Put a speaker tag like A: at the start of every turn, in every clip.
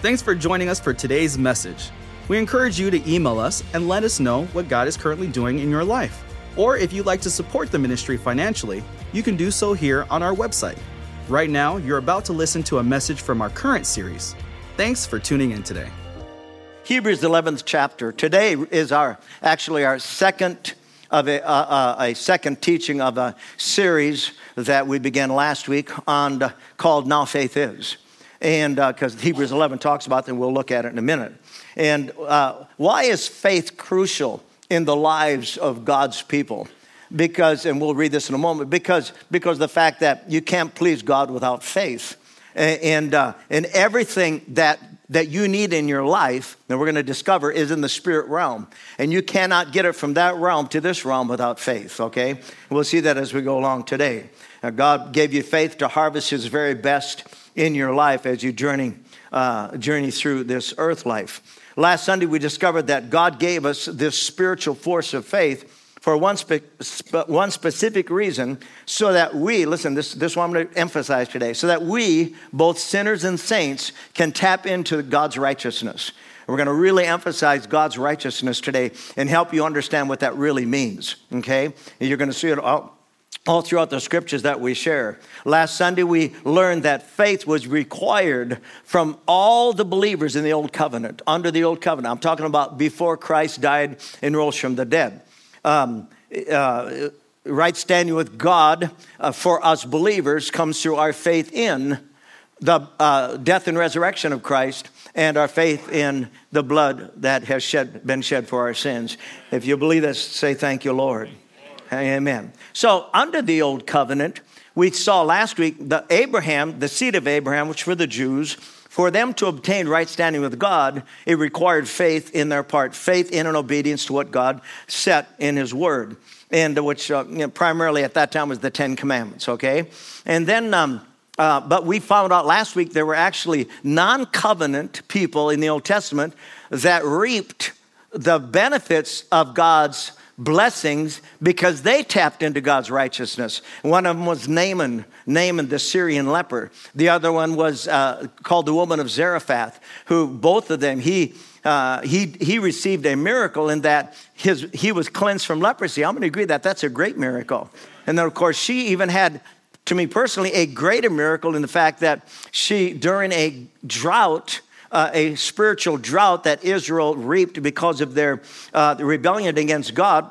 A: Thanks for joining us for today's message. We encourage you to email us and let us know what God is currently doing in your life. Or if you'd like to support the ministry financially, you can do so here on our website. Right now, you're about to listen to a message from our current series. Thanks for tuning in today.
B: Hebrews 11th chapter. Today is our actually our second of a, uh, uh, a second teaching of a series that we began last week on called Now Faith Is and because uh, Hebrews 11 talks about them, we'll look at it in a minute. And uh, why is faith crucial in the lives of God's people? Because, and we'll read this in a moment, because because the fact that you can't please God without faith, and uh, and everything that that you need in your life, that we're going to discover, is in the spirit realm. And you cannot get it from that realm to this realm without faith, okay? We'll see that as we go along today. Now, God gave you faith to harvest His very best in your life as you journey, uh, journey through this earth life. Last Sunday, we discovered that God gave us this spiritual force of faith for one, spe- one specific reason so that we, listen, this, this one I'm going to emphasize today, so that we, both sinners and saints, can tap into God's righteousness. We're going to really emphasize God's righteousness today and help you understand what that really means, okay? And you're going to see it all all throughout the scriptures that we share. Last Sunday, we learned that faith was required from all the believers in the Old Covenant, under the Old Covenant. I'm talking about before Christ died and rose from the dead. Um, uh, right standing with God uh, for us believers comes through our faith in the uh, death and resurrection of Christ and our faith in the blood that has shed, been shed for our sins. If you believe this, say thank you, Lord. Amen. So, under the old covenant, we saw last week the Abraham, the seed of Abraham, which were the Jews, for them to obtain right standing with God, it required faith in their part, faith in and obedience to what God set in His Word, and which uh, you know, primarily at that time was the Ten Commandments. Okay, and then. Um, uh, but we found out last week there were actually non covenant people in the Old Testament that reaped the benefits of God's blessings because they tapped into God's righteousness. One of them was Naaman, Naaman the Syrian leper. The other one was uh, called the woman of Zarephath, who both of them, he, uh, he, he received a miracle in that his, he was cleansed from leprosy. I'm going to agree that that's a great miracle. And then, of course, she even had, to me personally, a greater miracle in the fact that she, during a drought, uh, a spiritual drought that Israel reaped because of their uh, rebellion against God.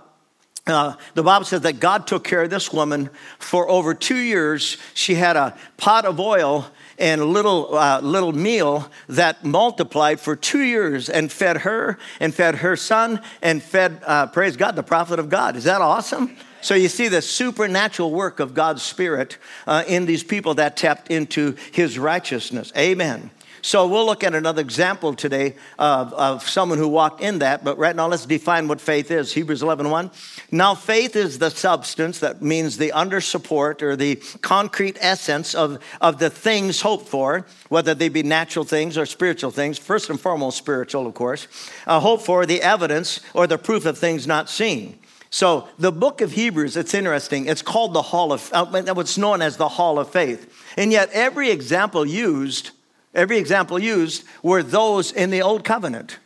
B: Uh, the Bible says that God took care of this woman for over two years. She had a pot of oil and a little, uh, little meal that multiplied for two years and fed her and fed her son and fed, uh, praise God, the prophet of God. Is that awesome? So you see the supernatural work of God's Spirit uh, in these people that tapped into his righteousness. Amen. So we'll look at another example today of, of someone who walked in that. But right now, let's define what faith is. Hebrews 11 1. Now, faith is the substance that means the under support or the concrete essence of, of the things hoped for, whether they be natural things or spiritual things. First and foremost, spiritual, of course. Uh, hope for the evidence or the proof of things not seen. So the book of Hebrews, it's interesting. It's called the Hall of, uh, what's known as the Hall of Faith. And yet every example used every example used were those in the old covenant.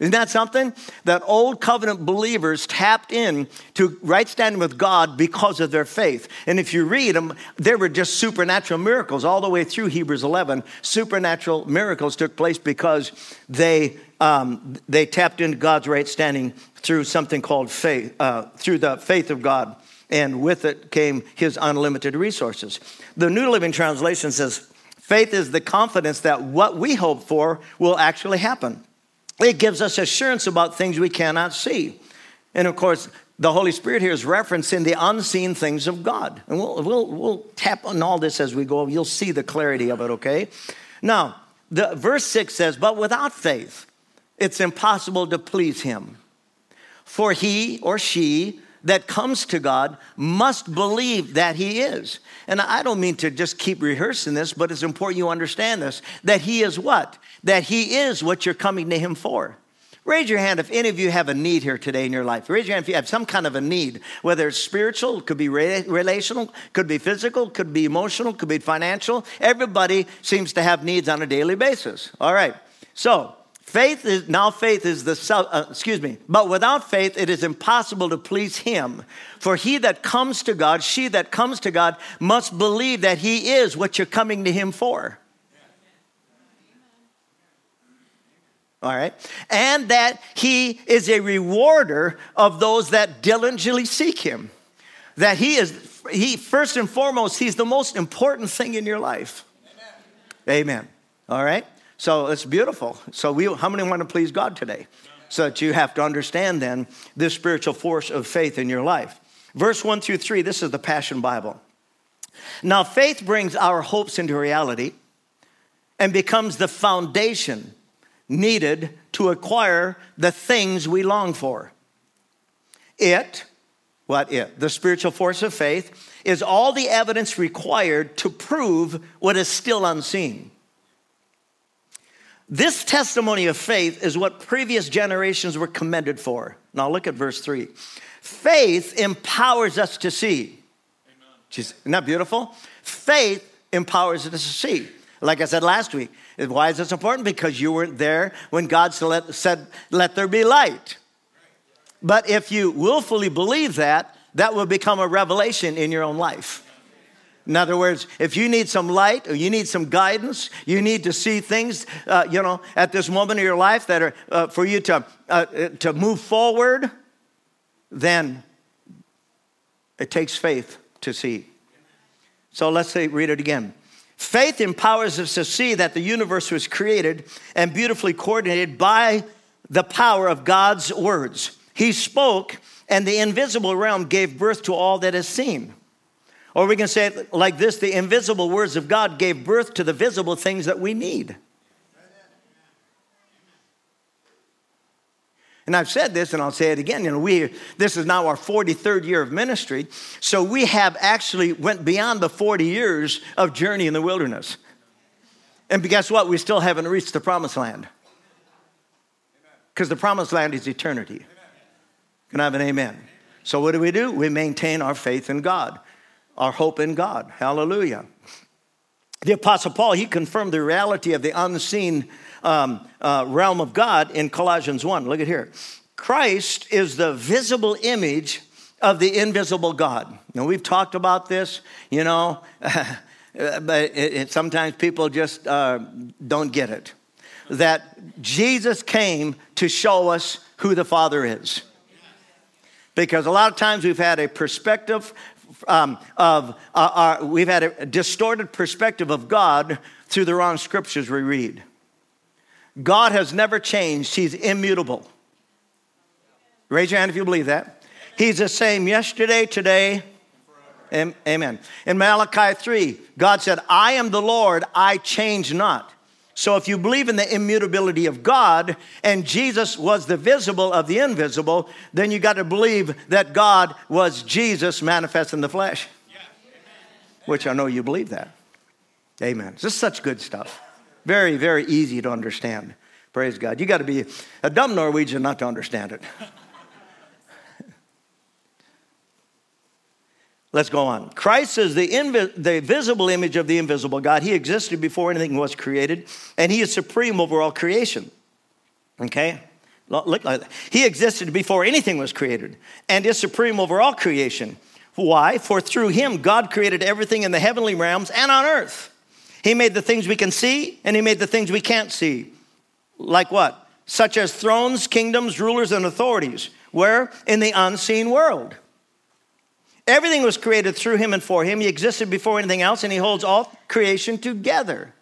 B: Isn't that something? That old covenant believers tapped in to right standing with God because of their faith. And if you read them, there were just supernatural miracles all the way through Hebrews 11. Supernatural miracles took place because they, um, they tapped into God's right standing through something called faith, uh, through the faith of God. And with it came his unlimited resources. The New Living Translation says, Faith is the confidence that what we hope for will actually happen. It gives us assurance about things we cannot see. And of course, the Holy Spirit here is referencing the unseen things of God. And we'll, we'll, we'll tap on all this as we go. You'll see the clarity of it, okay? Now, the, verse 6 says, But without faith, it's impossible to please him. For he or she that comes to God must believe that He is. And I don't mean to just keep rehearsing this, but it's important you understand this that He is what? That He is what you're coming to Him for. Raise your hand if any of you have a need here today in your life. Raise your hand if you have some kind of a need, whether it's spiritual, could be relational, could be physical, could be emotional, could be financial. Everybody seems to have needs on a daily basis. All right. So, faith is now faith is the uh, excuse me, but without faith it is impossible to please him. For he that comes to God, she that comes to God must believe that he is what you're coming to him for. All right. And that he is a rewarder of those that diligently seek him. That he is he first and foremost, he's the most important thing in your life. Amen. Amen. All right? So it's beautiful. So we how many want to please God today? So that you have to understand then this spiritual force of faith in your life. Verse 1 through 3, this is the Passion Bible. Now, faith brings our hopes into reality and becomes the foundation needed to acquire the things we long for. It, what it? The spiritual force of faith is all the evidence required to prove what is still unseen. This testimony of faith is what previous generations were commended for. Now look at verse 3. Faith empowers us to see. Isn't that beautiful? Faith empowers us to see. Like I said last week, why is this important? Because you weren't there when God said, Let there be light. But if you willfully believe that, that will become a revelation in your own life. In other words, if you need some light or you need some guidance, you need to see things, uh, you know, at this moment of your life that are uh, for you to, uh, to move forward, then it takes faith to see. So let's say, read it again. Faith empowers us to see that the universe was created and beautifully coordinated by the power of God's words. He spoke, and the invisible realm gave birth to all that is seen. Or we can say it like this the invisible words of God gave birth to the visible things that we need. And I've said this and I'll say it again. You know, we this is now our 43rd year of ministry. So we have actually went beyond the 40 years of journey in the wilderness. And guess what? We still haven't reached the promised land. Because the promised land is eternity. Can I have an amen? So what do we do? We maintain our faith in God, our hope in God. Hallelujah. The Apostle Paul, he confirmed the reality of the unseen um, uh, realm of God in Colossians 1. Look at here. Christ is the visible image of the invisible God. Now, we've talked about this, you know, but it, it, sometimes people just uh, don't get it. That Jesus came to show us who the Father is. Because a lot of times we've had a perspective um, of, uh, our, we've had a distorted perspective of God through the wrong scriptures we read. God has never changed, He's immutable. Raise your hand if you believe that. He's the same yesterday, today, amen. In Malachi 3, God said, I am the Lord, I change not. So if you believe in the immutability of God and Jesus was the visible of the invisible, then you got to believe that God was Jesus manifest in the flesh. Which I know you believe that. Amen. This is such good stuff. Very, very easy to understand. Praise God. You got to be a dumb Norwegian not to understand it. Let's go on. Christ is the, invi- the visible image of the invisible God. He existed before anything was created, and He is supreme over all creation. Okay? Look like that. He existed before anything was created and is supreme over all creation. Why? For through Him, God created everything in the heavenly realms and on earth. He made the things we can see and he made the things we can't see. Like what? Such as thrones, kingdoms, rulers, and authorities. Where? In the unseen world. Everything was created through him and for him. He existed before anything else, and he holds all creation together.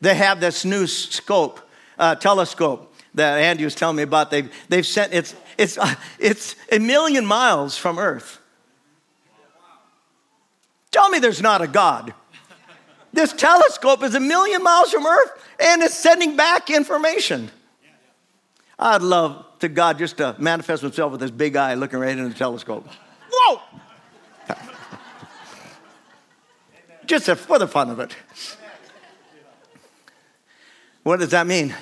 B: They have this new scope, uh, telescope that Andy was telling me about. They've, they've sent it's, it's, uh, it's a million miles from Earth. Tell me there's not a God. This telescope is a million miles from Earth and it's sending back information. I'd love to God just to manifest himself with this big eye looking right into the telescope. Whoa! Just for the fun of it. What does that mean?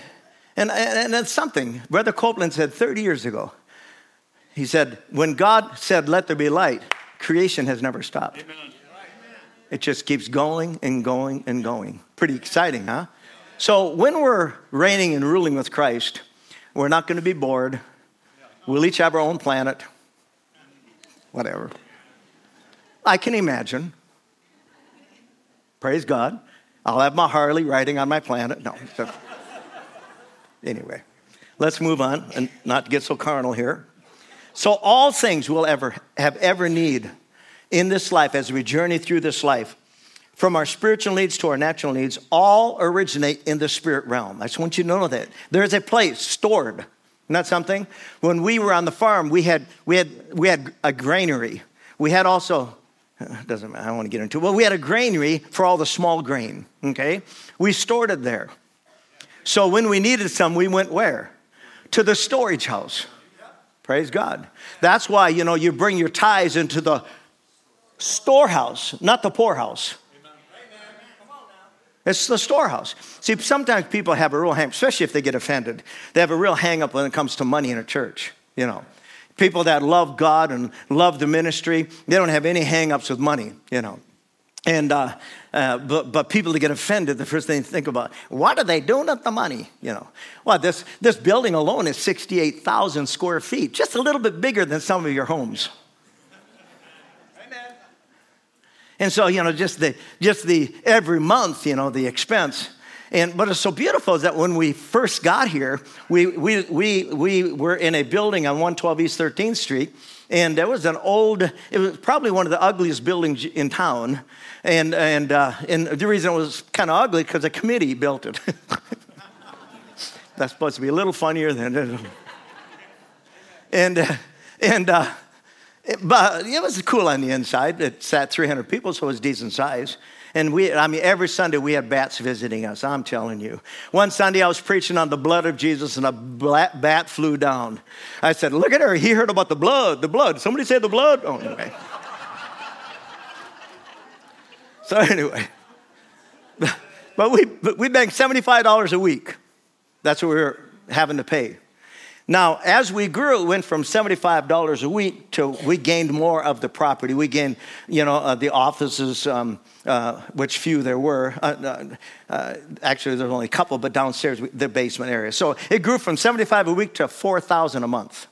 B: And, and, it's something. Brother Copeland said 30 years ago. He said, when God said, let there be light, creation has never stopped. Amen. It just keeps going and going and going. Pretty exciting, huh? So when we're reigning and ruling with Christ, we're not going to be bored. We'll each have our own planet. Whatever. I can imagine. Praise God. I'll have my Harley riding on my planet. No. anyway, let's move on and not get so carnal here. So, all things we'll ever have ever need in this life as we journey through this life, from our spiritual needs to our natural needs, all originate in the spirit realm. I just want you to know that. There's a place stored. Not something? When we were on the farm, we had, we had, we had a granary. We had also, doesn't matter, I don't want to get into it. Well, we had a granary for all the small grain, okay? We stored it there. So when we needed some, we went where? To the storage house. Praise God. That's why, you know, you bring your tithes into the storehouse, not the poorhouse. It's the storehouse. See, sometimes people have a real hang, especially if they get offended. They have a real hang up when it comes to money in a church, you know. People that love God and love the ministry, they don't have any hang ups with money, you know. And, uh, uh, but, but people that get offended, the first thing they think about, what are they doing with the money? You know, well, this, this building alone is 68,000 square feet, just a little bit bigger than some of your homes. Amen. And so, you know, just the, just the every month, you know, the expense. And, but it's so beautiful is that when we first got here, we, we, we, we were in a building on 112 East 13th Street, and there was an old, it was probably one of the ugliest buildings in town. And, and, uh, and the reason it was kind of ugly because a committee built it. That's supposed to be a little funnier than. and, uh, and, uh, but it was cool on the inside. It sat 300 people, so it was decent size. And we, I mean, every Sunday we had bats visiting us, I'm telling you. One Sunday I was preaching on the blood of Jesus and a bat flew down. I said, Look at her. He heard about the blood, the blood. Somebody said the blood. Oh, anyway. so, anyway. But we, but we banked $75 a week. That's what we were having to pay. Now, as we grew, it went from $75 a week to we gained more of the property. We gained, you know, uh, the offices, um, uh, which few there were. Uh, uh, uh actually, there's only a couple, but downstairs, the basement area. So it grew from 75 a week to 4,000 a month.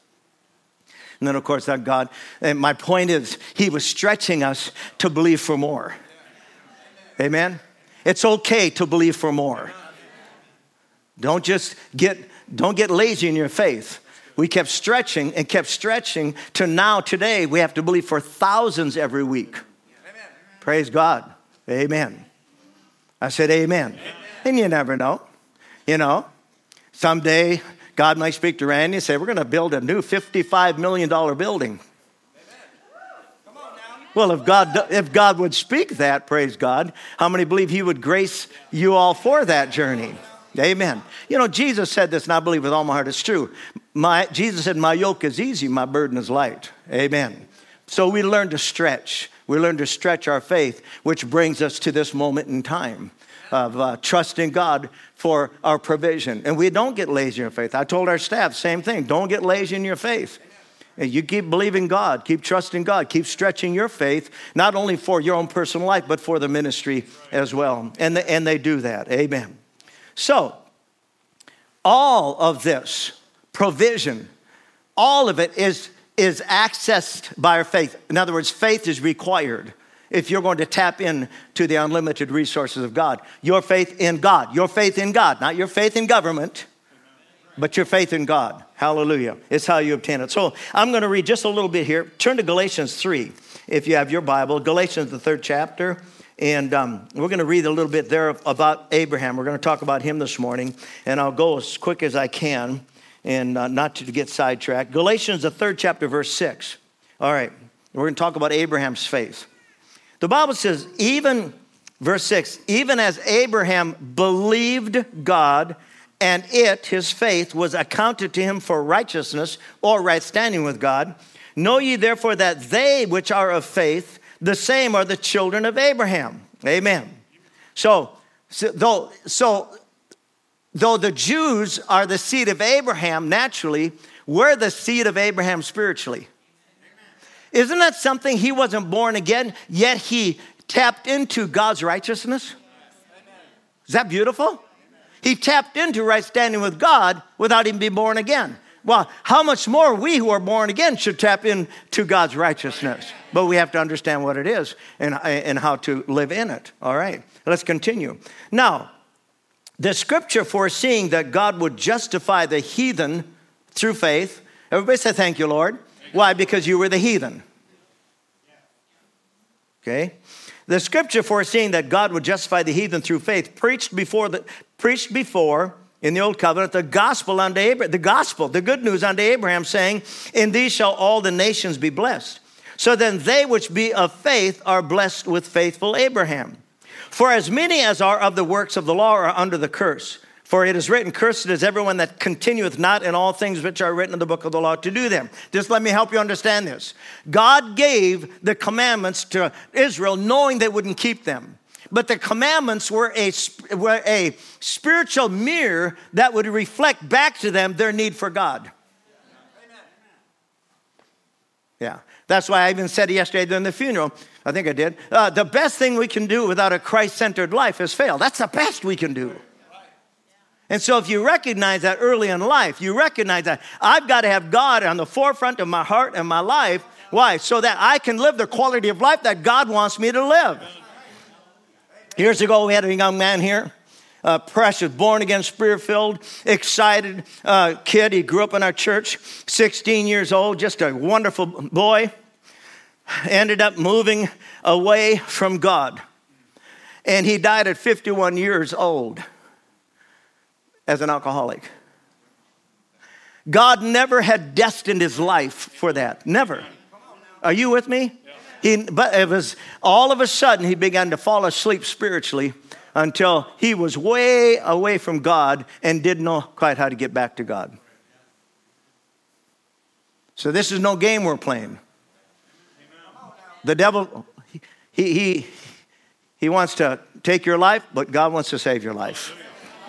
B: And then, of course, that God, and my point is, He was stretching us to believe for more. Amen? It's okay to believe for more. Don't just get don't get lazy in your faith. We kept stretching and kept stretching to now, today, we have to believe for thousands every week. Amen. Praise God. Amen. I said, Amen. Amen. And you never know. You know, someday God might speak to Randy and say, We're going to build a new $55 million building. Well, if God, if God would speak that, praise God, how many believe He would grace you all for that journey? Amen. You know, Jesus said this, and I believe with all my heart it's true. My, Jesus said, My yoke is easy, my burden is light. Amen. So we learn to stretch. We learn to stretch our faith, which brings us to this moment in time of uh, trusting God for our provision. And we don't get lazy in faith. I told our staff, same thing. Don't get lazy in your faith. You keep believing God, keep trusting God, keep stretching your faith, not only for your own personal life, but for the ministry as well. And, the, and they do that. Amen. So, all of this provision, all of it is, is accessed by our faith. In other words, faith is required if you're going to tap into the unlimited resources of God. Your faith in God, your faith in God, not your faith in government, but your faith in God. Hallelujah. It's how you obtain it. So I'm going to read just a little bit here. Turn to Galatians 3 if you have your Bible. Galatians, the third chapter. And um, we're going to read a little bit there about Abraham. We're going to talk about him this morning, and I'll go as quick as I can and uh, not to get sidetracked. Galatians, the third chapter, verse 6. All right, we're going to talk about Abraham's faith. The Bible says, even, verse 6, even as Abraham believed God, and it, his faith, was accounted to him for righteousness or right standing with God. Know ye therefore that they which are of faith, the same are the children of Abraham. Amen. So, so though, so, though the Jews are the seed of Abraham naturally, we're the seed of Abraham spiritually. Isn't that something? He wasn't born again, yet he tapped into God's righteousness. Is that beautiful? He tapped into right standing with God without even being born again. Well, how much more we who are born again should tap into God's righteousness? But we have to understand what it is and, and how to live in it. All right, let's continue. Now, the scripture foreseeing that God would justify the heathen through faith. Everybody say, Thank you, Lord. Why? Because you were the heathen. Okay? The scripture foreseeing that God would justify the heathen through faith preached before the preached before in the old covenant the gospel unto Abraham, the gospel, the good news unto Abraham, saying, In these shall all the nations be blessed. So then they which be of faith are blessed with faithful Abraham. For as many as are of the works of the law are under the curse. For it is written, Cursed is everyone that continueth not in all things which are written in the book of the law to do them. Just let me help you understand this. God gave the commandments to Israel knowing they wouldn't keep them. But the commandments were a, were a spiritual mirror that would reflect back to them their need for God. Yeah. That's why I even said yesterday during the funeral, I think I did, uh, the best thing we can do without a Christ centered life is fail. That's the best we can do. And so, if you recognize that early in life, you recognize that I've got to have God on the forefront of my heart and my life. Why? So that I can live the quality of life that God wants me to live. Years ago, we had a young man here, uh, precious, born again, spirit filled, excited uh, kid. He grew up in our church, 16 years old, just a wonderful boy. Ended up moving away from God. And he died at 51 years old as an alcoholic. God never had destined his life for that. Never. Are you with me? He, but it was all of a sudden he began to fall asleep spiritually until he was way away from God and didn't know quite how to get back to God. So this is no game we're playing. The devil, he, he, he wants to take your life, but God wants to save your life.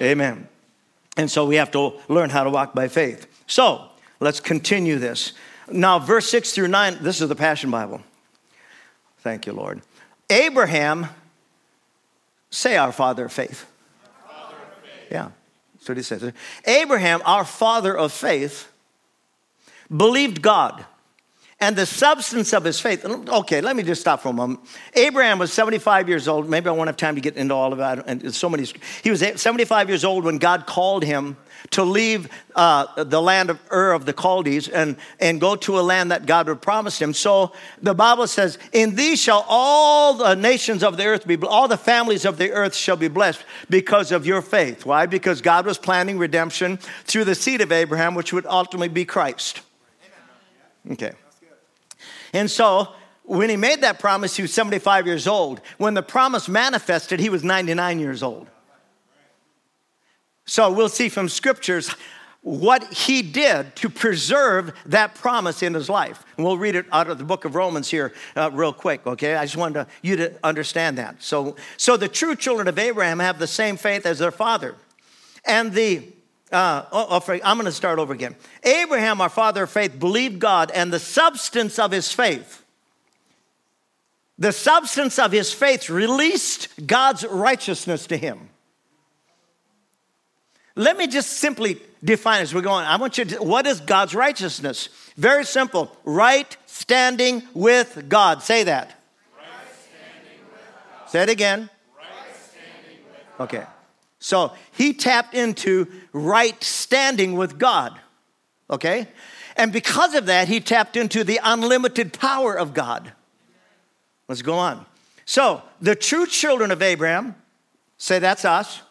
B: Amen. And so we have to learn how to walk by faith. So let's continue this. Now, verse 6 through 9, this is the Passion Bible. Thank you, Lord. Abraham, say our father of faith. Father of faith. Yeah, that's what he says. Abraham, our father of faith, believed God and the substance of his faith. Okay, let me just stop for a moment. Abraham was 75 years old. Maybe I won't have time to get into all of that. And so many. He was 75 years old when God called him to leave uh, the land of Ur of the Chaldees and, and go to a land that God had promised him. So the Bible says, In these shall all the nations of the earth be, all the families of the earth shall be blessed because of your faith. Why? Because God was planning redemption through the seed of Abraham, which would ultimately be Christ. Okay. And so when he made that promise, he was 75 years old. When the promise manifested, he was 99 years old. So we'll see from scriptures what he did to preserve that promise in his life. And we'll read it out of the book of Romans here uh, real quick, okay? I just wanted to, you to understand that. So, so the true children of Abraham have the same faith as their father. And the uh, oh, oh, I'm going to start over again. Abraham, our father of faith, believed God, and the substance of his faith, the substance of his faith released God's righteousness to him. Let me just simply define as we're going. I want you to, what is God's righteousness? Very simple right standing with God. Say that. Right Say it again. Right okay. So he tapped into right standing with God. Okay? And because of that, he tapped into the unlimited power of God. Let's go on. So, the true children of Abraham, say that's us,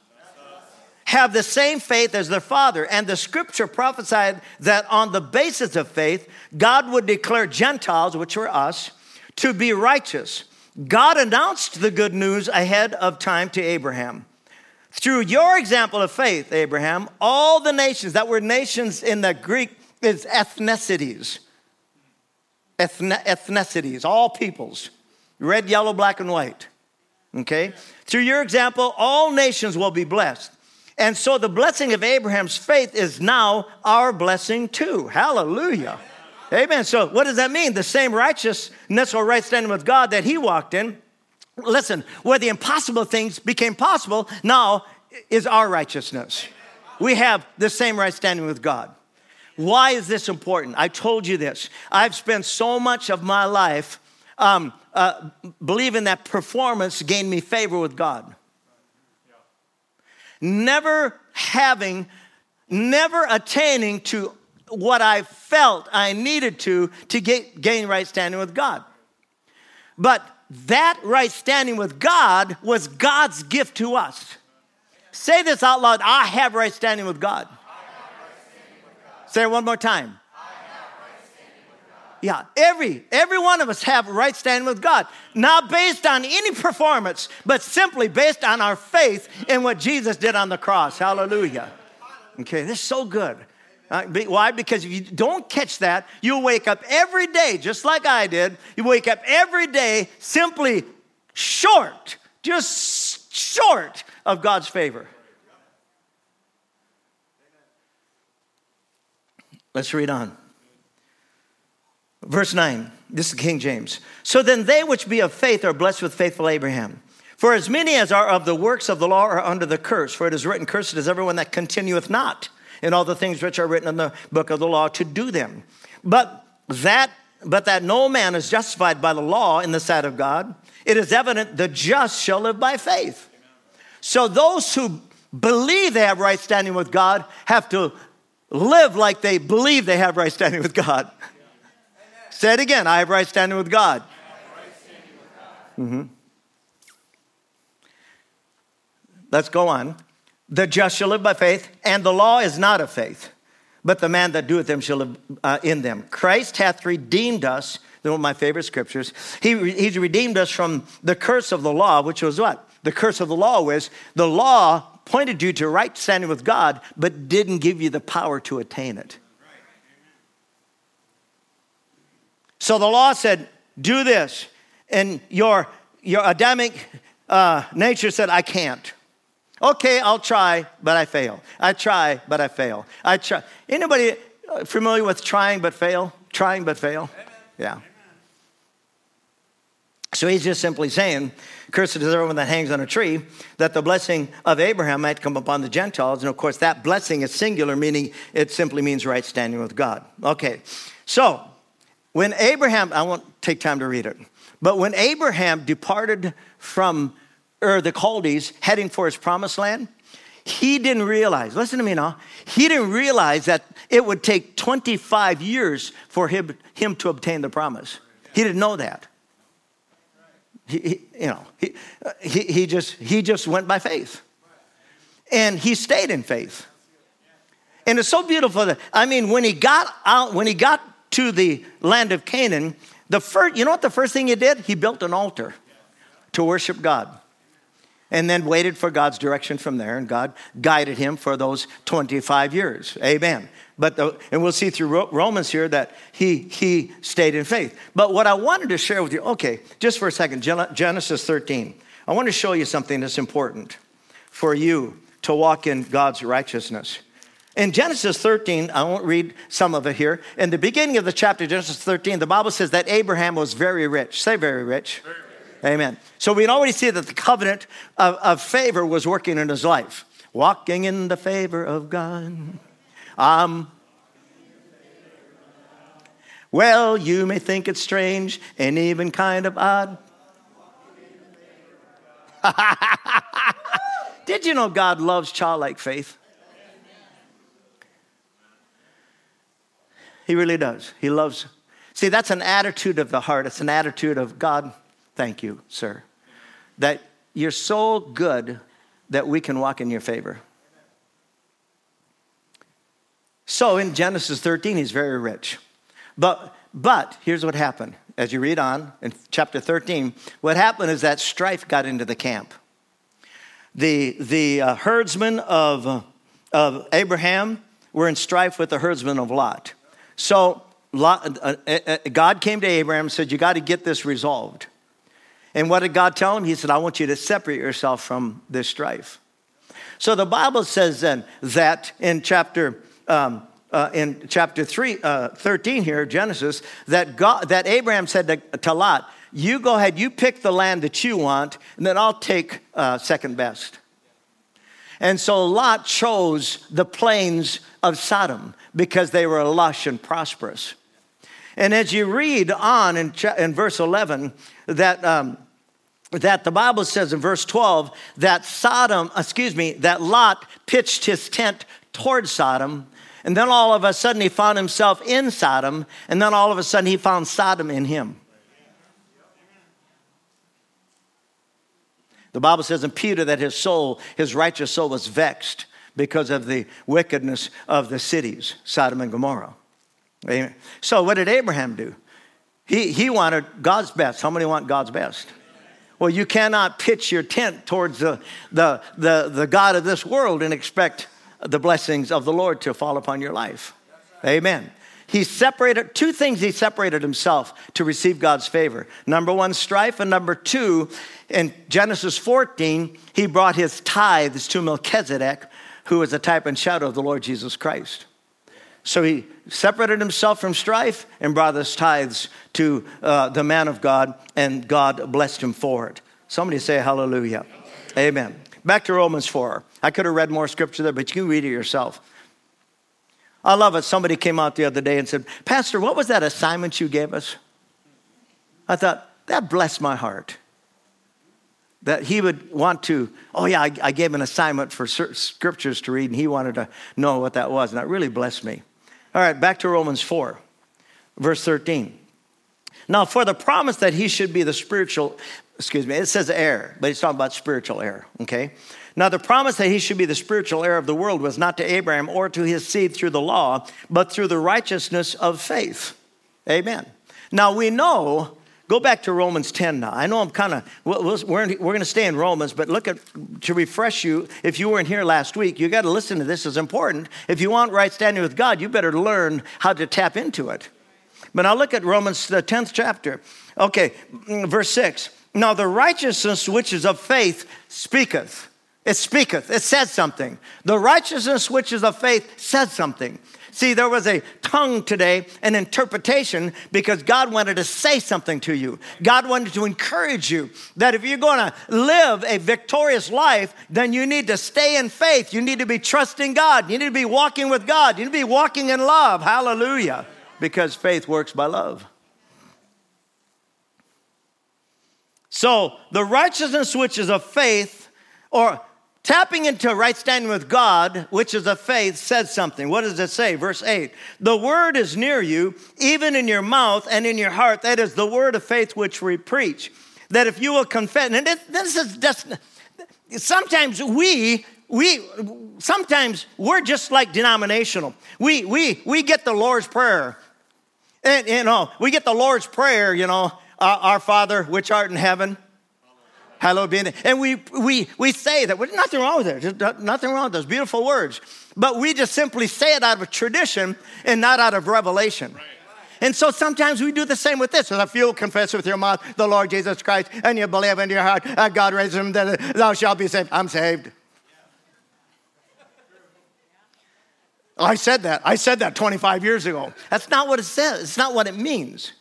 B: have the same faith as their father. And the scripture prophesied that on the basis of faith, God would declare Gentiles, which were us, to be righteous. God announced the good news ahead of time to Abraham. Through your example of faith, Abraham, all the nations, that word nations in the Greek is ethnicities. Ethn- ethnicities, all peoples. Red, yellow, black, and white. Okay? Through your example, all nations will be blessed. And so the blessing of Abraham's faith is now our blessing too. Hallelujah. Amen. So what does that mean? The same righteousness or right standing with God that he walked in Listen, where the impossible things became possible, now is our righteousness. We have the same right standing with God. Why is this important? I told you this. I've spent so much of my life um, uh, believing that performance gained me favor with God. Never having, never attaining to what I felt I needed to to get, gain right standing with God. But that right standing with God was God's gift to us. Say this out loud I have right standing with God. Say it one more time. Yeah, every every one of us have right standing with God. Not based on any performance, but simply based on our faith in what Jesus did on the cross. Hallelujah. Okay, this is so good. Uh, why? Because if you don't catch that, you'll wake up every day, just like I did. You wake up every day simply short, just short of God's favor. Let's read on. Verse 9, this is King James. So then they which be of faith are blessed with faithful Abraham. For as many as are of the works of the law are under the curse, for it is written, Cursed is everyone that continueth not in all the things which are written in the book of the law to do them. But that, but that no man is justified by the law in the sight of God, it is evident the just shall live by faith. So those who believe they have right standing with God have to live like they believe they have right standing with God. Say it again I have right standing with God. Mm-hmm. Let's go on. The just shall live by faith, and the law is not of faith, but the man that doeth them shall live uh, in them. Christ hath redeemed us. One of my favorite scriptures. He, he's redeemed us from the curse of the law, which was what? The curse of the law was the law pointed you to right standing with God, but didn't give you the power to attain it. So the law said, do this. And your, your Adamic uh, nature said, I can't. Okay, I'll try, but I fail. I try, but I fail. I try. Anybody familiar with trying but fail? Trying but fail? Amen. Yeah. So he's just simply saying, Cursed is everyone that hangs on a tree, that the blessing of Abraham might come upon the Gentiles. And of course, that blessing is singular, meaning it simply means right standing with God. Okay, so when Abraham, I won't take time to read it, but when Abraham departed from Ur the Chaldees, heading for his promised land, he didn't realize, listen to me now, he didn't realize that it would take 25 years for him, him to obtain the promise. He didn't know that. He, he you know, he, he, he, just, he just went by faith. And he stayed in faith. And it's so beautiful that, I mean, when he got out, when he got to the land of Canaan, the first, you know what the first thing he did? He built an altar to worship God. And then waited for God's direction from there, and God guided him for those 25 years. Amen. But the, and we'll see through Romans here that he, he stayed in faith. But what I wanted to share with you, okay, just for a second, Genesis 13. I want to show you something that's important for you to walk in God's righteousness. In Genesis 13, I won't read some of it here. In the beginning of the chapter, Genesis 13, the Bible says that Abraham was very rich. Say very rich. Very rich. Amen. So we can already see that the covenant of, of favor was working in his life. Walking in the favor of God. Um, well, you may think it's strange and even kind of odd. Did you know God loves childlike faith? He really does. He loves. See, that's an attitude of the heart. It's an attitude of God, thank you, sir. That you're so good that we can walk in your favor. So in Genesis 13, he's very rich. But, but here's what happened. As you read on in chapter 13, what happened is that strife got into the camp. The, the uh, herdsmen of, of Abraham were in strife with the herdsmen of Lot. So Lot, uh, uh, uh God came to Abraham and said, You got to get this resolved. And what did God tell him? He said, I want you to separate yourself from this strife. So the Bible says then that in chapter um, uh, in chapter three, uh, 13 here, Genesis, that, God, that Abraham said to, to, Lot, You go ahead, you pick the land that you want, and then I'll take uh, second best. And so Lot chose the plains of Sodom because they were lush and prosperous. And as you read on in, in verse 11, that, um, that the Bible says in verse 12 that Sodom, excuse me, that Lot pitched his tent towards Sodom, and then all of a sudden he found himself in Sodom, and then all of a sudden he found Sodom in him. The Bible says in Peter that his soul, his righteous soul, was vexed because of the wickedness of the cities, Sodom and Gomorrah. Amen. So, what did Abraham do? He, he wanted God's best. How many want God's best? Well, you cannot pitch your tent towards the, the, the, the God of this world and expect the blessings of the Lord to fall upon your life. Amen. He separated two things he separated himself to receive God's favor. Number one, strife, and number two, in Genesis 14, he brought his tithes to Melchizedek, who was a type and shadow of the Lord Jesus Christ. So he separated himself from strife and brought his tithes to uh, the man of God, and God blessed him for it. Somebody say hallelujah. Amen. Back to Romans 4. I could have read more scripture there, but you read it yourself. I love it. Somebody came out the other day and said, Pastor, what was that assignment you gave us? I thought, that blessed my heart. That he would want to, oh, yeah, I, I gave an assignment for scriptures to read, and he wanted to know what that was. And that really blessed me. All right, back to Romans 4, verse 13. Now, for the promise that he should be the spiritual, excuse me, it says heir, but he's talking about spiritual heir, okay? Now, the promise that he should be the spiritual heir of the world was not to Abraham or to his seed through the law, but through the righteousness of faith. Amen. Now, we know Go back to Romans 10 now. I know I'm kind of, we're, we're going to stay in Romans, but look at, to refresh you, if you weren't here last week, you got to listen to this, is important. If you want right standing with God, you better learn how to tap into it. But now look at Romans, the 10th chapter. Okay, mm, verse 6. Now the righteousness which is of faith speaketh. It speaketh. It says something. The righteousness which is of faith says something. See, there was a tongue today, an interpretation, because God wanted to say something to you. God wanted to encourage you that if you're going to live a victorious life, then you need to stay in faith. You need to be trusting God. You need to be walking with God. You need to be walking in love. Hallelujah. Because faith works by love. So, the righteousness which is of faith, or Tapping into right standing with God, which is a faith, says something. What does it say? Verse 8 The word is near you, even in your mouth and in your heart. That is the word of faith which we preach. That if you will confess, and this is just, sometimes we, we, sometimes we're just like denominational. We, we, we get the Lord's Prayer. And, you know, we get the Lord's Prayer, you know, our, our Father, which art in heaven hallowed be. And we, we, we say that, there's nothing wrong with it. There's nothing wrong with those beautiful words. But we just simply say it out of tradition and not out of revelation. And so sometimes we do the same with this. If you confess with your mouth the Lord Jesus Christ and you believe in your heart that God raised him, then thou shalt be saved. I'm saved. I said that. I said that 25 years ago. That's not what it says. It's not what it means.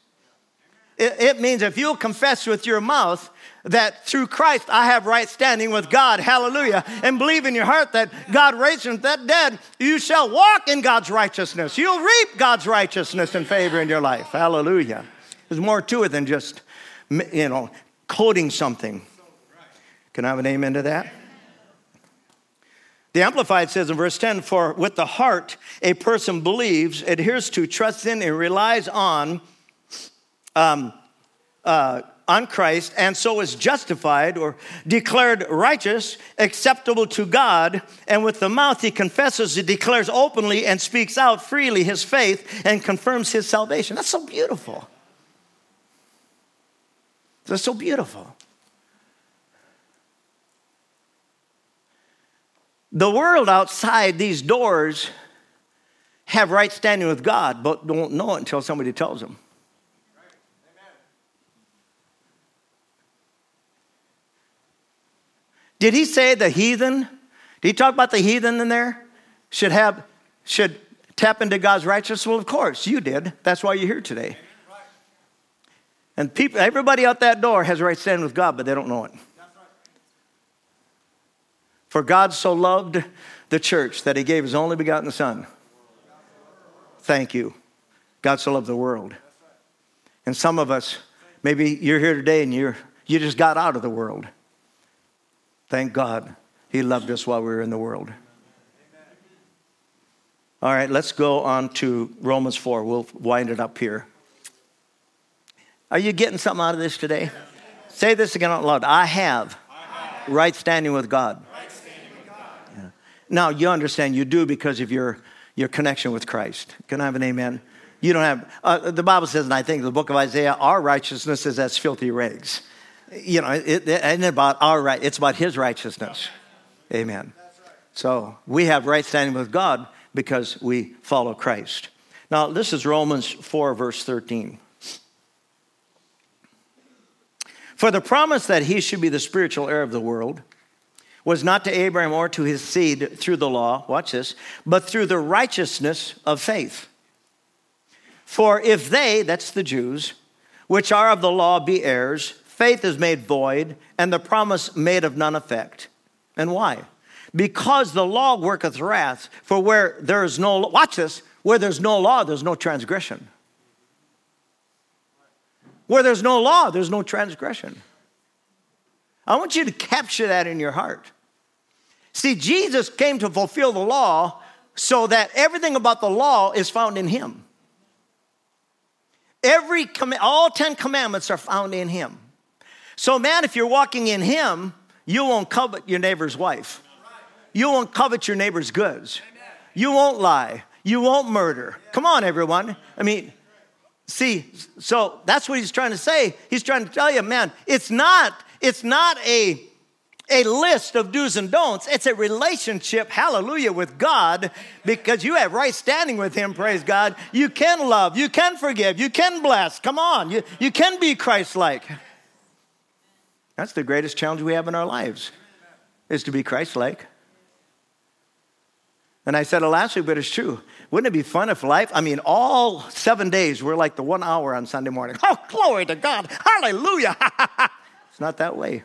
B: It, it means if you'll confess with your mouth that through Christ I have right standing with God, hallelujah, and believe in your heart that God raised him that dead, you shall walk in God's righteousness. You'll reap God's righteousness and favor in your life, hallelujah. There's more to it than just, you know, quoting something. Can I have an amen to that? The Amplified says in verse 10 For with the heart a person believes, adheres to, trusts in, and relies on um, uh, on Christ and so is justified or declared righteous, acceptable to God. And with the mouth he confesses, he declares openly and speaks out freely his faith and confirms his salvation. That's so beautiful. That's so beautiful. The world outside these doors have right standing with God, but don't know it until somebody tells them. Did he say the heathen? Did he talk about the heathen in there? Should have, should tap into God's righteousness? Well, of course, you did. That's why you're here today. And people, everybody out that door has a right standing with God, but they don't know it. For God so loved the church that he gave his only begotten Son. Thank you. God so loved the world. And some of us, maybe you're here today and you're, you just got out of the world. Thank God he loved us while we were in the world. All right, let's go on to Romans 4. We'll wind it up here. Are you getting something out of this today? Say this again out loud. I have, I have. right standing with God. Right standing with God. Yeah. Now, you understand you do because of your, your connection with Christ. Can I have an amen? You don't have, uh, the Bible says, and I think the book of Isaiah, our righteousness is as filthy rags. You know, it, it isn't about our right, it's about his righteousness. Amen. So we have right standing with God because we follow Christ. Now, this is Romans 4, verse 13. For the promise that he should be the spiritual heir of the world was not to Abraham or to his seed through the law, watch this, but through the righteousness of faith. For if they, that's the Jews, which are of the law, be heirs, faith is made void, and the promise made of none effect. And why? because the law worketh wrath. For where there is no, law, watch this, where there's no law, there's no transgression. Where there's no law, there's no transgression. I want you to capture that in your heart. See, Jesus came to fulfill the law so that everything about the law is found in him. Every all 10 commandments are found in him. So man, if you're walking in him, you won't covet your neighbor's wife. You won't covet your neighbor's goods. You won't lie. You won't murder. Come on, everyone. I mean, see, so that's what he's trying to say. He's trying to tell you, man, it's not, it's not a a list of do's and don'ts. It's a relationship, hallelujah, with God because you have right standing with Him, praise God. You can love, you can forgive, you can bless. Come on, you, you can be Christ like. That's the greatest challenge we have in our lives, is to be Christ like. And I said it last week, but it's true. Wouldn't it be fun if life, I mean, all seven days were like the one hour on Sunday morning? Oh, glory to God. Hallelujah. it's not that way.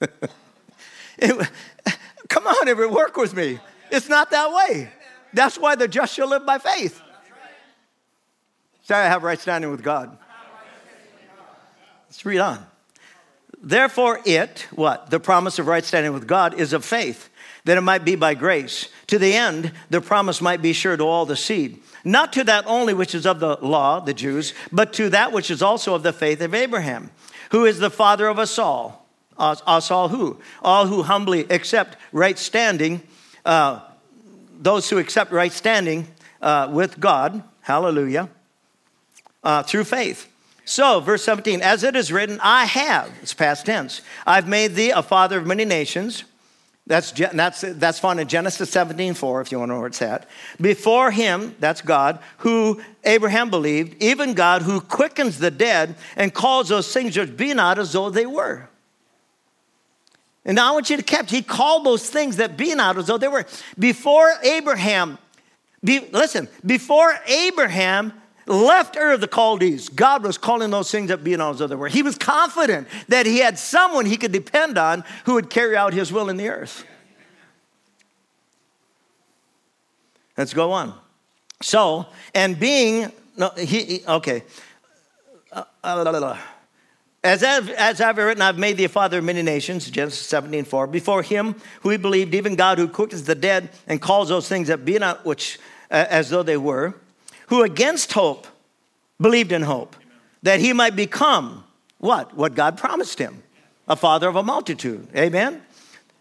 B: it, come on, every work with me. It's not that way. That's why the just shall live by faith. Say, I have right standing with God. Let's read on. Therefore, it, what? The promise of right standing with God is of faith that it might be by grace, to the end the promise might be sure to all the seed, not to that only which is of the law, the Jews, but to that which is also of the faith of Abraham, who is the father of us all. Us, us all who? All who humbly accept right standing, uh, those who accept right standing uh, with God, hallelujah, uh, through faith. So, verse 17, as it is written, I have, it's past tense, I've made thee a father of many nations that's, that's, that's found in Genesis 17 4, if you want to know where it's at. Before him, that's God, who Abraham believed, even God who quickens the dead and calls those things which be not as though they were. And now I want you to catch, he called those things that be not as though they were. Before Abraham, be, listen, before Abraham left Ur of the Chaldees, God was calling those things up being not his other were. He was confident that he had someone he could depend on who would carry out his will in the earth. Let's go on. So, and being, no, he, he okay. Uh, uh, as I've, as I've written, I've made thee a father of many nations, Genesis 17, 4. Before him who he believed, even God who quickens the dead and calls those things that be not which uh, as though they were who against hope believed in hope, that he might become what? What God promised him a father of a multitude. Amen?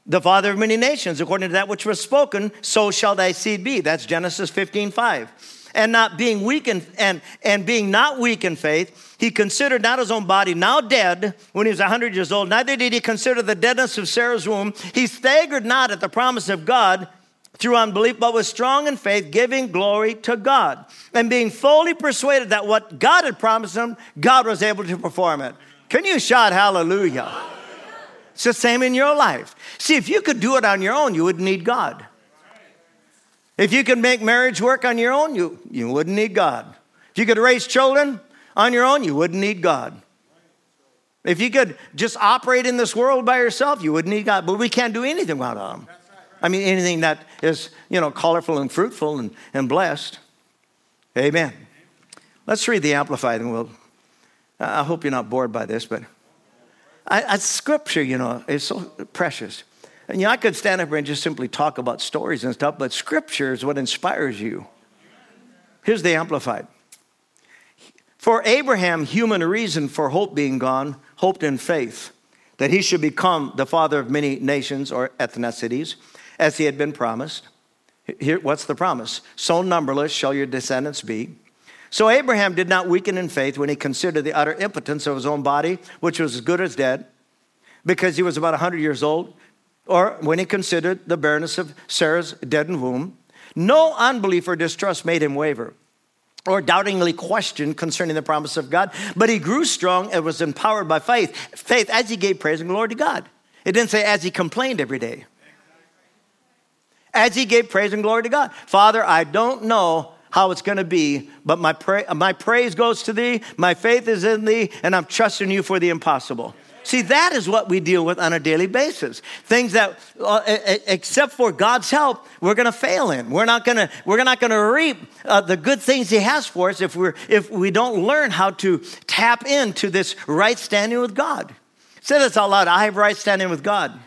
B: The father of many nations, according to that which was spoken, so shall thy seed be. That's Genesis 15 5. And not being weak in, and, and being not weak in faith, he considered not his own body now dead when he was 100 years old, neither did he consider the deadness of Sarah's womb. He staggered not at the promise of God through unbelief, but was strong in faith, giving glory to God, and being fully persuaded that what God had promised him, God was able to perform it. Can you shout hallelujah? It's the same in your life. See, if you could do it on your own, you wouldn't need God. If you could make marriage work on your own, you, you wouldn't need God. If you could raise children on your own, you wouldn't need God. If you could just operate in this world by yourself, you wouldn't need God. But we can't do anything without Him. I mean, anything that is, you know, colorful and fruitful and, and blessed. Amen. Let's read the Amplified and we'll, I hope you're not bored by this, but I, I, scripture, you know, is so precious. And you know, I could stand up here and just simply talk about stories and stuff, but scripture is what inspires you. Here's the Amplified. For Abraham, human reason for hope being gone, hoped in faith that he should become the father of many nations or ethnicities, as he had been promised. Here, what's the promise? So numberless shall your descendants be. So Abraham did not weaken in faith when he considered the utter impotence of his own body, which was as good as dead, because he was about 100 years old, or when he considered the barrenness of Sarah's deadened womb. No unbelief or distrust made him waver or doubtingly questioned concerning the promise of God, but he grew strong and was empowered by faith. Faith as he gave praise and glory to God. It didn't say as he complained every day. As he gave praise and glory to God. Father, I don't know how it's going to be, but my, pra- my praise goes to thee, my faith is in thee, and I'm trusting you for the impossible. See, that is what we deal with on a daily basis. Things that, uh, except for God's help, we're going to fail in. We're not going to. We're not going to reap uh, the good things He has for us if we're if we don't learn how to tap into this right standing with God. Say this out loud. I have right standing with God.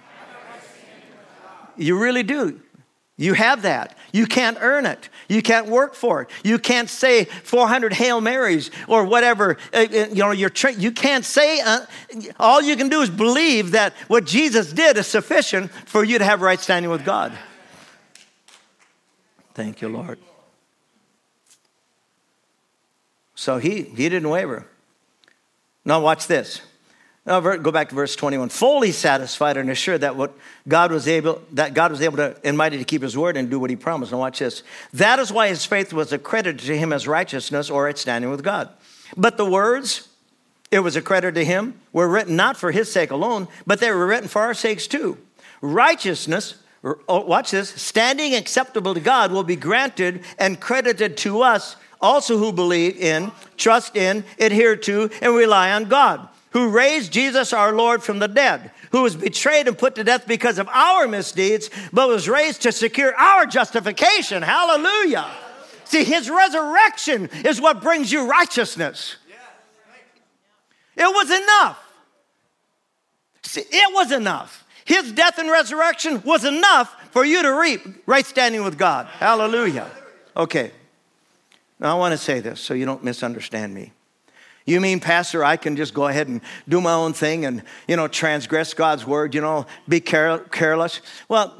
B: You really do. You have that. You can't earn it. You can't work for it. You can't say 400 Hail Marys or whatever. Uh, uh, you know, you're tra- you can't say. Uh, all you can do is believe that what Jesus did is sufficient for you to have right standing with God. Thank you, Lord. So he he didn't waver. Now watch this. Now, go back to verse 21. Fully satisfied and assured that what God was able, that God was able to and mighty to keep his word and do what he promised. Now watch this. That is why his faith was accredited to him as righteousness or its standing with God. But the words, it was accredited to him, were written not for his sake alone, but they were written for our sakes too. Righteousness, oh, watch this, standing acceptable to God will be granted and credited to us also who believe in, trust in, adhere to, and rely on God who raised Jesus our Lord from the dead, who was betrayed and put to death because of our misdeeds, but was raised to secure our justification. Hallelujah. See, his resurrection is what brings you righteousness. It was enough. See, it was enough. His death and resurrection was enough for you to reap right standing with God. Hallelujah. Okay. Now I want to say this so you don't misunderstand me. You mean, Pastor, I can just go ahead and do my own thing and, you know, transgress God's word, you know, be care- careless? Well,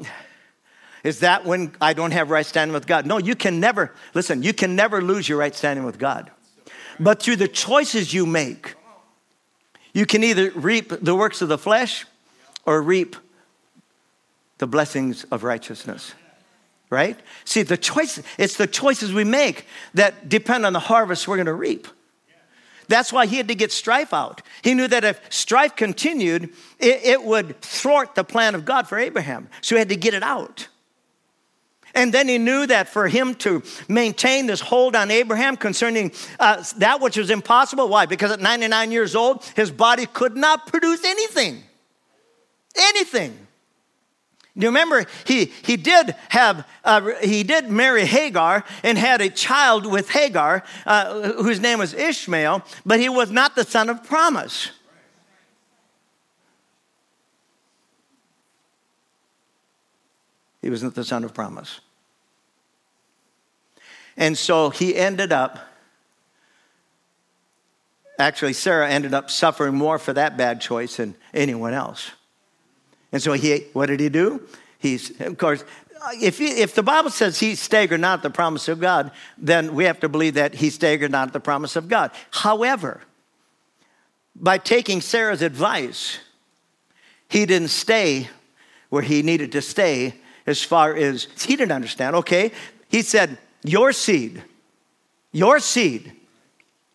B: is that when I don't have right standing with God? No, you can never, listen, you can never lose your right standing with God. But through the choices you make, you can either reap the works of the flesh or reap the blessings of righteousness. Right? See, the choice, it's the choices we make that depend on the harvest we're going to reap. That's why he had to get strife out. He knew that if strife continued, it, it, would thwart the plan of God for Abraham. So he had to get it out. And then he knew that for him to maintain this hold on Abraham concerning uh, that which was impossible. Why? Because at 99 years old, his body could not produce anything. Anything. Do you remember he, he did have uh, he did marry Hagar and had a child with Hagar uh, whose name was Ishmael, but he was not the son of promise. He was not the son of promise. And so he ended up, actually, Sarah ended up suffering more for that bad choice than anyone else. And so he, what did he do? He's, of course, if, he, if the Bible says he staggered not the promise of God, then we have to believe that he staggered not the promise of God. However, by taking Sarah's advice, he didn't stay where he needed to stay as far as he didn't understand. Okay, he said, Your seed, your seed.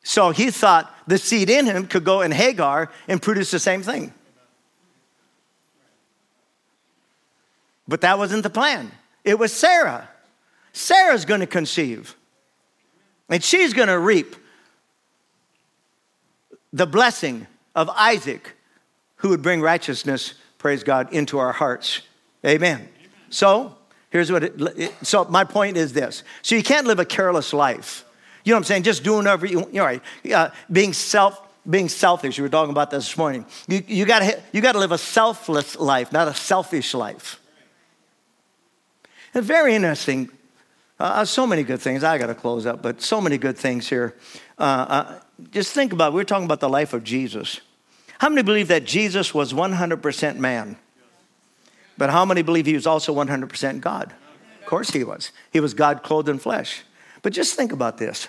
B: So he thought the seed in him could go in Hagar and produce the same thing. But that wasn't the plan. It was Sarah. Sarah's going to conceive, and she's going to reap the blessing of Isaac who would bring righteousness, praise God, into our hearts. Amen. Amen. So, here's what it, so my point is this. So you can't live a careless life. You know what I'm saying? Just doing whatever you, know, right? Uh, being self, being selfish. We were talking about this morning. You, you gotta, you gotta live a selfless life, not a selfish life. And very interesting. Uh, so many good things. I got to close up, but so many good things here. Uh, uh, just think about. It. We're talking about the life of Jesus. How many believe that Jesus was 100% man? But how many believe he was also 100% God? Of course he was. He was God clothed in flesh. But just think about this.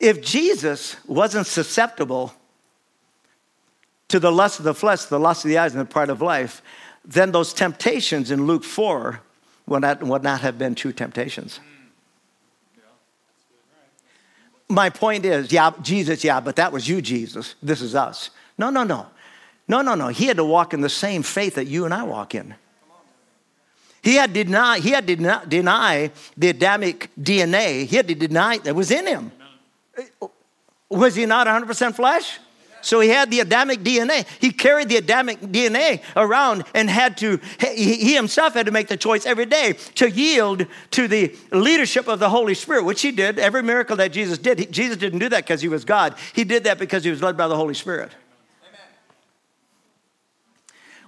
B: If Jesus wasn't susceptible to the lust of the flesh, the lust of the eyes, and the pride of life, then those temptations in Luke 4 would not, would not have been true temptations. my point is, yeah, Jesus, yeah, but that was you, Jesus. This is us. No, no, no. No, no, no. He had to walk in the same faith that you and I walk in. He had deny, he had to deny, deny the Adamic DNA. He had to deny that was in him. Was he not 100% flesh? So he had the Adamic DNA. He carried the Adamic DNA around and had to, he himself had to make the choice every day to yield to the leadership of the Holy Spirit, which he did. Every miracle that Jesus did, he, Jesus didn't do that because he was God. He did that because he was led by the Holy Spirit. Amen.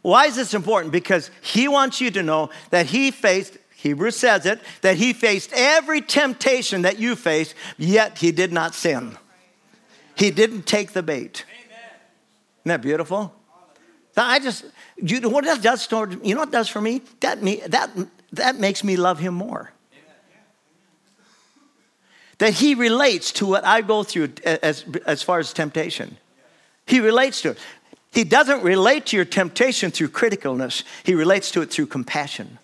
B: Why is this important? Because he wants you to know that he faced Hebrews says it, that he faced every temptation that you face, yet he did not sin. He didn't take the bait. Isn't that beautiful? I just, you know what that does you know what does for me? That, me, that, that makes me love him more. That he relates to what I go through as, as far as temptation. He relates to it. He doesn't relate to your temptation through criticalness, he relates to it through compassion.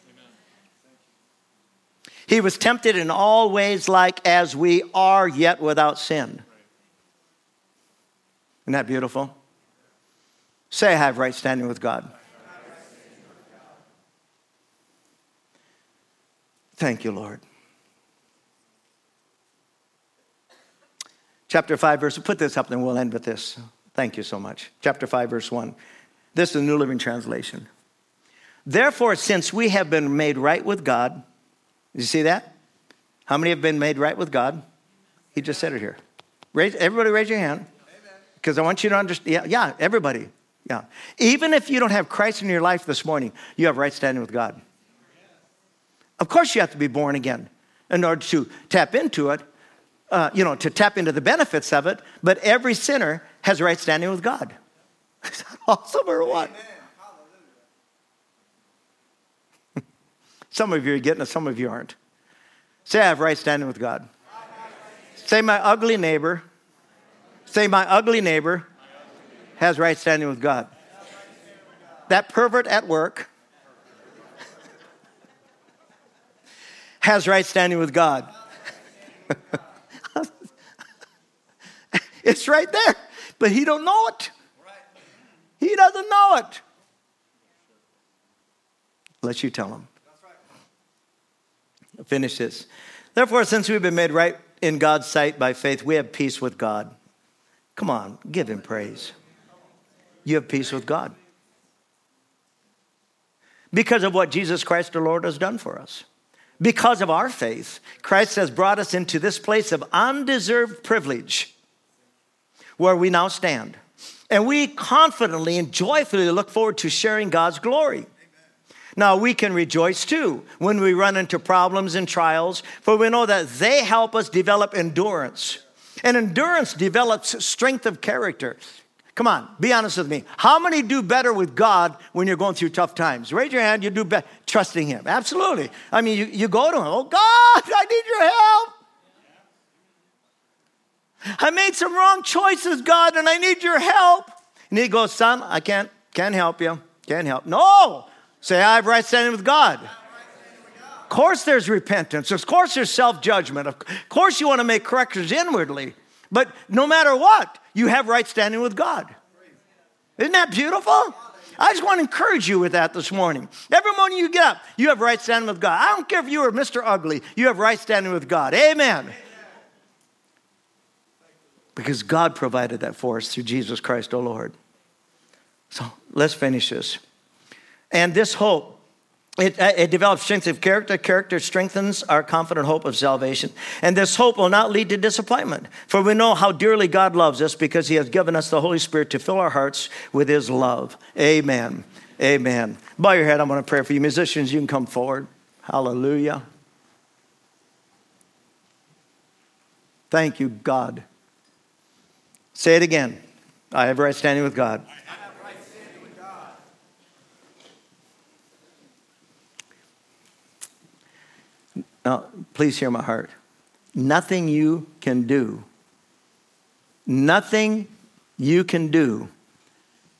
B: He was tempted in all ways like as we are, yet without sin. Isn't that beautiful? Say, I have right standing with God. Thank you, Lord. Chapter 5, verse, put this up and we'll end with this. Thank you so much. Chapter 5, verse 1. This is the New Living Translation. Therefore, since we have been made right with God, you see that? How many have been made right with God? He just said it here. Raise, everybody raise your hand. Because I want you to understand. Yeah, yeah, everybody. Yeah. Even if you don't have Christ in your life this morning, you have right standing with God. Of course, you have to be born again in order to tap into it, uh, you know, to tap into the benefits of it. But every sinner has right standing with God. Is that awesome or what? some of you are getting it, some of you aren't. Say, I have right standing with God. Say, my ugly neighbor. Say, my ugly neighbor has right standing with God. That pervert at work has right standing with God. it's right there, but he don't know it. He doesn't know it. Unless you tell him. Finish this. Therefore, since we've been made right in God's sight by faith, we have peace with God. Come on, give him praise you have peace with God. Because of what Jesus Christ the Lord has done for us. Because of our faith, Christ has brought us into this place of undeserved privilege where we now stand. And we confidently and joyfully look forward to sharing God's glory. Now, we can rejoice too when we run into problems and trials, for we know that they help us develop endurance. And endurance develops strength of character. Come on, be honest with me. How many do better with God when you're going through tough times? Raise your hand, you do better trusting Him. Absolutely. I mean, you, you go to Him, oh God, I need your help. I made some wrong choices, God, and I need your help. And He goes, Son, I can't, can't help you. Can't help. No! Say, I have right standing with God. Of course, there's repentance. Of course, there's self judgment. Of course, you want to make corrections inwardly. But no matter what, you have right standing with God. Isn't that beautiful? I just want to encourage you with that this morning. Every morning you get up, you have right standing with God. I don't care if you are Mr. Ugly, you have right standing with God. Amen. because God provided that for us through Jesus Christ, our Lord. So let's finish this. And this hope, it, uh, it, develops strength of character. Character strengthens our confident hope of salvation. And this hope will not lead to disappointment. For we know how dearly God loves us because He has given us the Holy Spirit to fill our hearts with His love. Amen. Amen. Bow your head. I'm going to pray for you. Musicians, you can come forward. Hallelujah. Thank you, God. Say it again. I have right standing with God. Now, please hear my heart. Nothing you can do, nothing you can do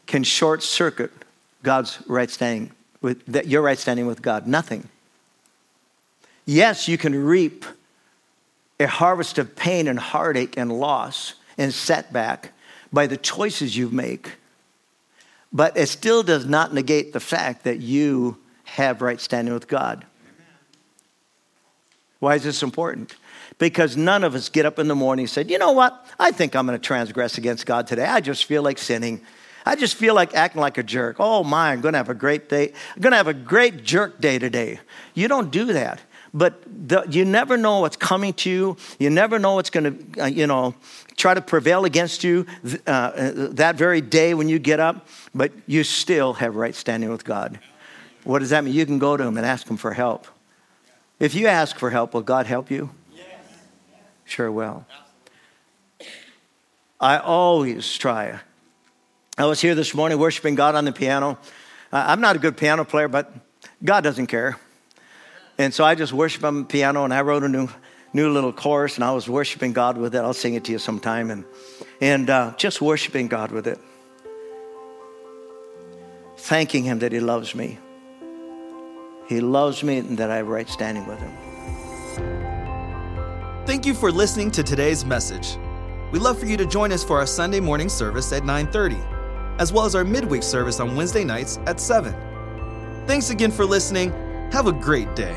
B: can short circuit God's right standing with your right standing with God. Nothing. Yes, you can reap a harvest of pain and heartache and loss and setback by the choices you make. But it still does not negate the fact that you have right standing with God. Why is this important? Because none of us get up in the morning and said, you know what? I think I'm going to transgress against God today. I just feel like sinning. I just feel like acting like a jerk. Oh my, I'm going to have a great day. I'm going to have a great jerk day today. You don't do that. But the, you never know what's coming to you. You never know what's going to, uh, you know, try to prevail against you uh, uh, that very day when you get up. But you still have right standing with God. What does that mean? You can go to Him and ask Him for help. If you ask for help, will God help you? Yes. Sure will. I always try. I was here this morning worshiping God on the piano. I'm not a good piano player, but God doesn't care. And so I just worship on the piano, and I wrote a new, new little chorus, and I was worshiping God with it. I'll sing it to you sometime, and, and uh, just worshiping God with it. Thanking Him that He loves me. He loves me and that I have right standing with Him.
A: Thank you for listening to today's message. We'd love for you to join us for our Sunday morning service at 9:30, as well as our midweek service on Wednesday nights at 7. Thanks again for listening. Have a great day.